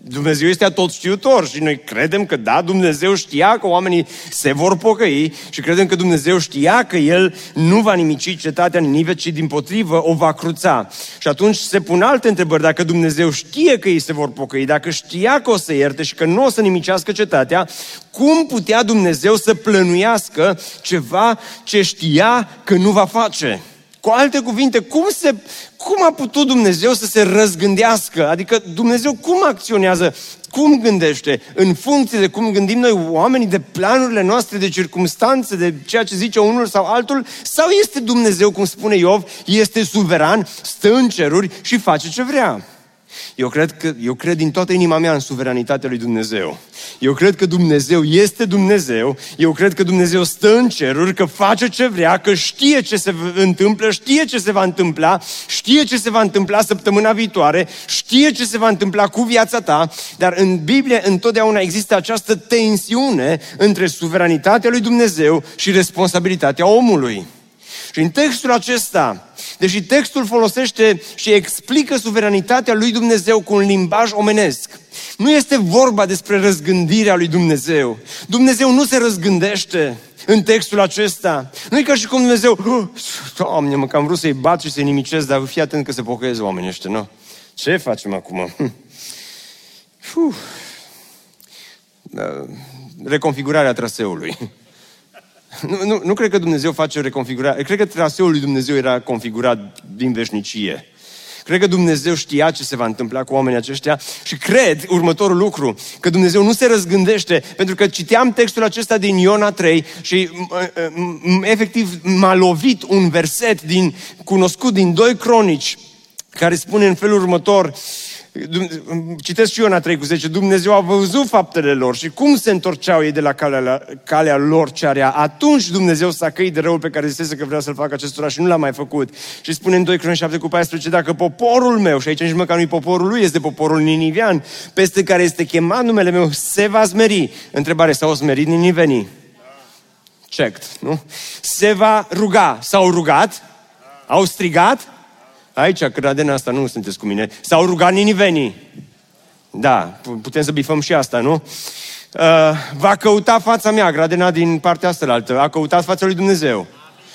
Dumnezeu este tot știutor și noi credem că da, Dumnezeu știa că oamenii se vor pocăi și credem că Dumnezeu știa că El nu va nimici cetatea Ninive, ci din potrivă o va cruța. Și atunci se pun alte întrebări. Dacă Dumnezeu știe că ei se vor pocăi, dacă știa că o să ierte și că nu o să nimicească cetatea, cum putea Dumnezeu să plănuiască ceva ce știa că nu va face? Cu alte cuvinte, cum, se, cum a putut Dumnezeu să se răzgândească? Adică Dumnezeu cum acționează? Cum gândește? În funcție de cum gândim noi oamenii, de planurile noastre, de circumstanțe, de ceea ce zice unul sau altul? Sau este Dumnezeu, cum spune Iov, este suveran, stă în ceruri și face ce vrea? Eu cred, că, eu cred din toată inima mea în suveranitatea lui Dumnezeu. Eu cred că Dumnezeu este Dumnezeu, eu cred că Dumnezeu stă în ceruri, că face ce vrea, că știe ce se întâmplă, știe ce se va întâmpla, știe ce se va întâmpla săptămâna viitoare, știe ce se va întâmpla cu viața ta, dar în Biblie întotdeauna există această tensiune între suveranitatea lui Dumnezeu și responsabilitatea omului. Și în textul acesta, deși textul folosește și explică suveranitatea lui Dumnezeu cu un limbaj omenesc, nu este vorba despre răzgândirea lui Dumnezeu. Dumnezeu nu se răzgândește în textul acesta. Nu e ca și cum Dumnezeu, oh, Doamne, mă, că am vrut să-i bat și să-i nimicesc, dar fii atent că se pocăiesc oamenii ăștia, nu? Ce facem acum? Uf. Da, reconfigurarea traseului. Nu, nu, nu cred că Dumnezeu face o reconfigurare. Cred că traseul lui Dumnezeu era configurat din veșnicie. Cred că Dumnezeu știa ce se va întâmpla cu oamenii aceștia și cred următorul lucru, că Dumnezeu nu se răzgândește, pentru că citeam textul acesta din Iona 3 și efectiv m-a lovit un verset din, cunoscut din doi cronici, care spune în felul următor, Citesc și Iona 3 cu 10. Dumnezeu a văzut faptele lor și cum se întorceau ei de la calea, la calea lor ce area. Atunci Dumnezeu s-a căit de răul pe care zisese că vrea să-l facă acestora și nu l-a mai făcut. Și spune în 2 Cronici 7 cu 14, dacă poporul meu, și aici nici măcar nu-i poporul lui, este poporul ninivian, peste care este chemat numele meu, se va smeri. Întrebare, s-au smerit ninivenii? Checked, nu? Se va ruga. S-au rugat? Au strigat? Aici, cradena asta, nu sunteți cu mine. S-au rugat ninivenii. Da, putem să bifăm și asta, nu? Uh, va căuta fața mea, gradena din partea asta altă, a căutat fața lui Dumnezeu.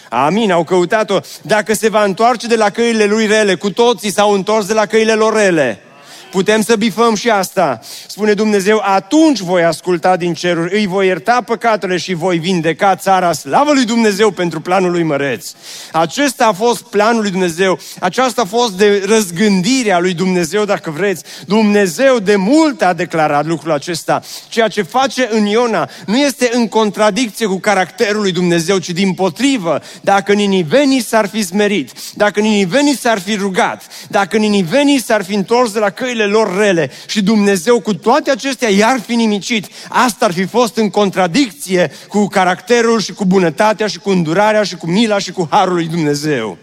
Amin, au căutat-o. Dacă se va întoarce de la căile lui rele, cu toții s-au întors de la căile lor rele. Putem să bifăm și asta. Spune Dumnezeu, atunci voi asculta din ceruri, îi voi ierta păcatele și voi vindeca țara. Slavă lui Dumnezeu pentru planul lui măreț. Acesta a fost planul lui Dumnezeu. Aceasta a fost de răzgândirea lui Dumnezeu, dacă vreți. Dumnezeu de mult a declarat lucrul acesta. Ceea ce face în Iona nu este în contradicție cu caracterul lui Dumnezeu, ci din potrivă. Dacă ninivenii s-ar fi smerit, dacă ninivenii s-ar fi rugat, dacă ninivenii s-ar fi întors de la căile lucrurile lor rele și Dumnezeu cu toate acestea i-ar fi nimicit, asta ar fi fost în contradicție cu caracterul și cu bunătatea și cu îndurarea și cu mila și cu harul lui Dumnezeu.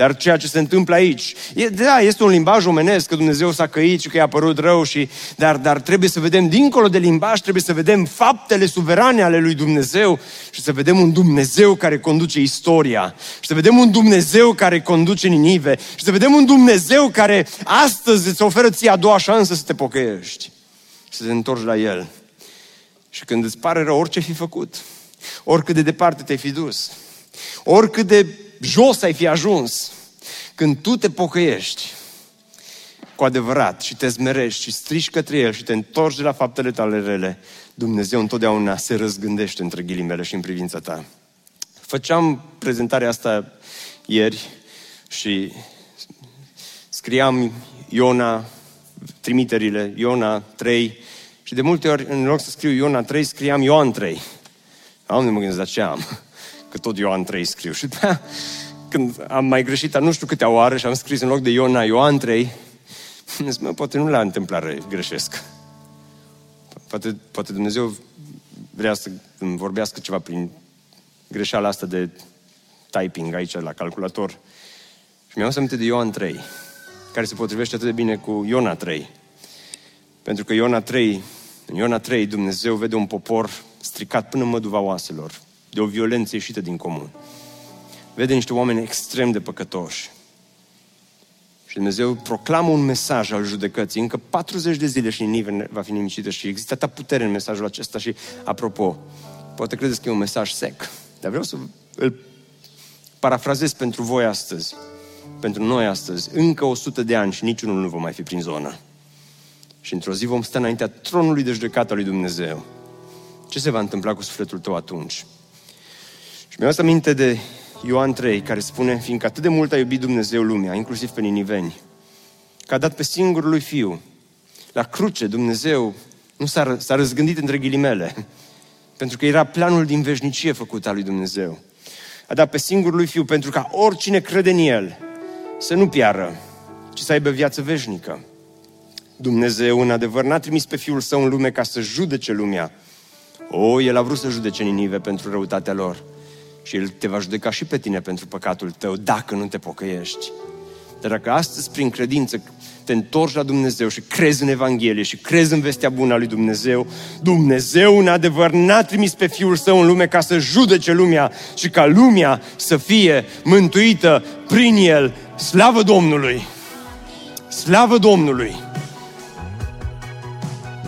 Dar ceea ce se întâmplă aici, e, da, este un limbaj omenesc, că Dumnezeu s-a căit și că i-a părut rău, și, dar, dar trebuie să vedem dincolo de limbaj, trebuie să vedem faptele suverane ale lui Dumnezeu și să vedem un Dumnezeu care conduce istoria și să vedem un Dumnezeu care conduce Ninive și să vedem un Dumnezeu care astăzi îți oferă ție a doua șansă să te pocăiești și să te întorci la El. Și când îți pare rău, orice fi făcut, oricât de departe te-ai fi dus, oricât de jos ai fi ajuns, când tu te pocăiești cu adevărat și te zmerești și strici către El și te întorci de la faptele tale rele, Dumnezeu întotdeauna se răzgândește între ghilimele și în privința ta. Făceam prezentarea asta ieri și scriam Iona, trimiterile, Iona 3, și de multe ori, în loc să scriu Iona 3, scriam Ioan 3. Am mă gândesc, dar ce am? Că tot Ioan 3 scriu. Și da, când am mai greșit, nu știu câte oară și am scris în loc de Iona Ioan 3, zis, mă, poate nu la întâmplare greșesc. Poate, poate Dumnezeu vrea să îmi vorbească ceva prin greșeala asta de typing aici la calculator. Și mi-am să de Ioan 3, care se potrivește atât de bine cu Iona 3. Pentru că Iona 3, în Iona 3, Dumnezeu vede un popor stricat până în măduva oaselor, de o violență ieșită din comun. Vede niște oameni extrem de păcătoși. Și Dumnezeu proclamă un mesaj al judecății. Încă 40 de zile și Ninive va fi nimicită și există atâta putere în mesajul acesta și, apropo, poate credeți că e un mesaj sec, dar vreau să îl parafrazez pentru voi astăzi, pentru noi astăzi. Încă 100 de ani și niciunul nu va mai fi prin zonă. Și într-o zi vom sta înaintea tronului de judecată al lui Dumnezeu. Ce se va întâmpla cu sufletul tău atunci? Mi-am să aminte de Ioan 3, care spune, fiindcă atât de mult a iubit Dumnezeu lumea, inclusiv pe niniveni, că a dat pe singurul lui Fiu. La cruce Dumnezeu nu s-a, s-a răzgândit între ghilimele, pentru că era planul din veșnicie făcut al lui Dumnezeu. A dat pe singurul lui Fiu pentru ca oricine crede în El să nu piară, ci să aibă viață veșnică. Dumnezeu, în adevăr, n-a trimis pe Fiul Său în lume ca să judece lumea. O, El a vrut să judece Ninive pentru răutatea lor. Și El te va judeca și pe tine pentru păcatul tău, dacă nu te pocăiești. Dar dacă astăzi, prin credință, te întorci la Dumnezeu și crezi în Evanghelie și crezi în vestea bună a lui Dumnezeu, Dumnezeu, în adevăr, n-a trimis pe Fiul Său în lume ca să judece lumea și ca lumea să fie mântuită prin El. Slavă Domnului! Slavă Domnului!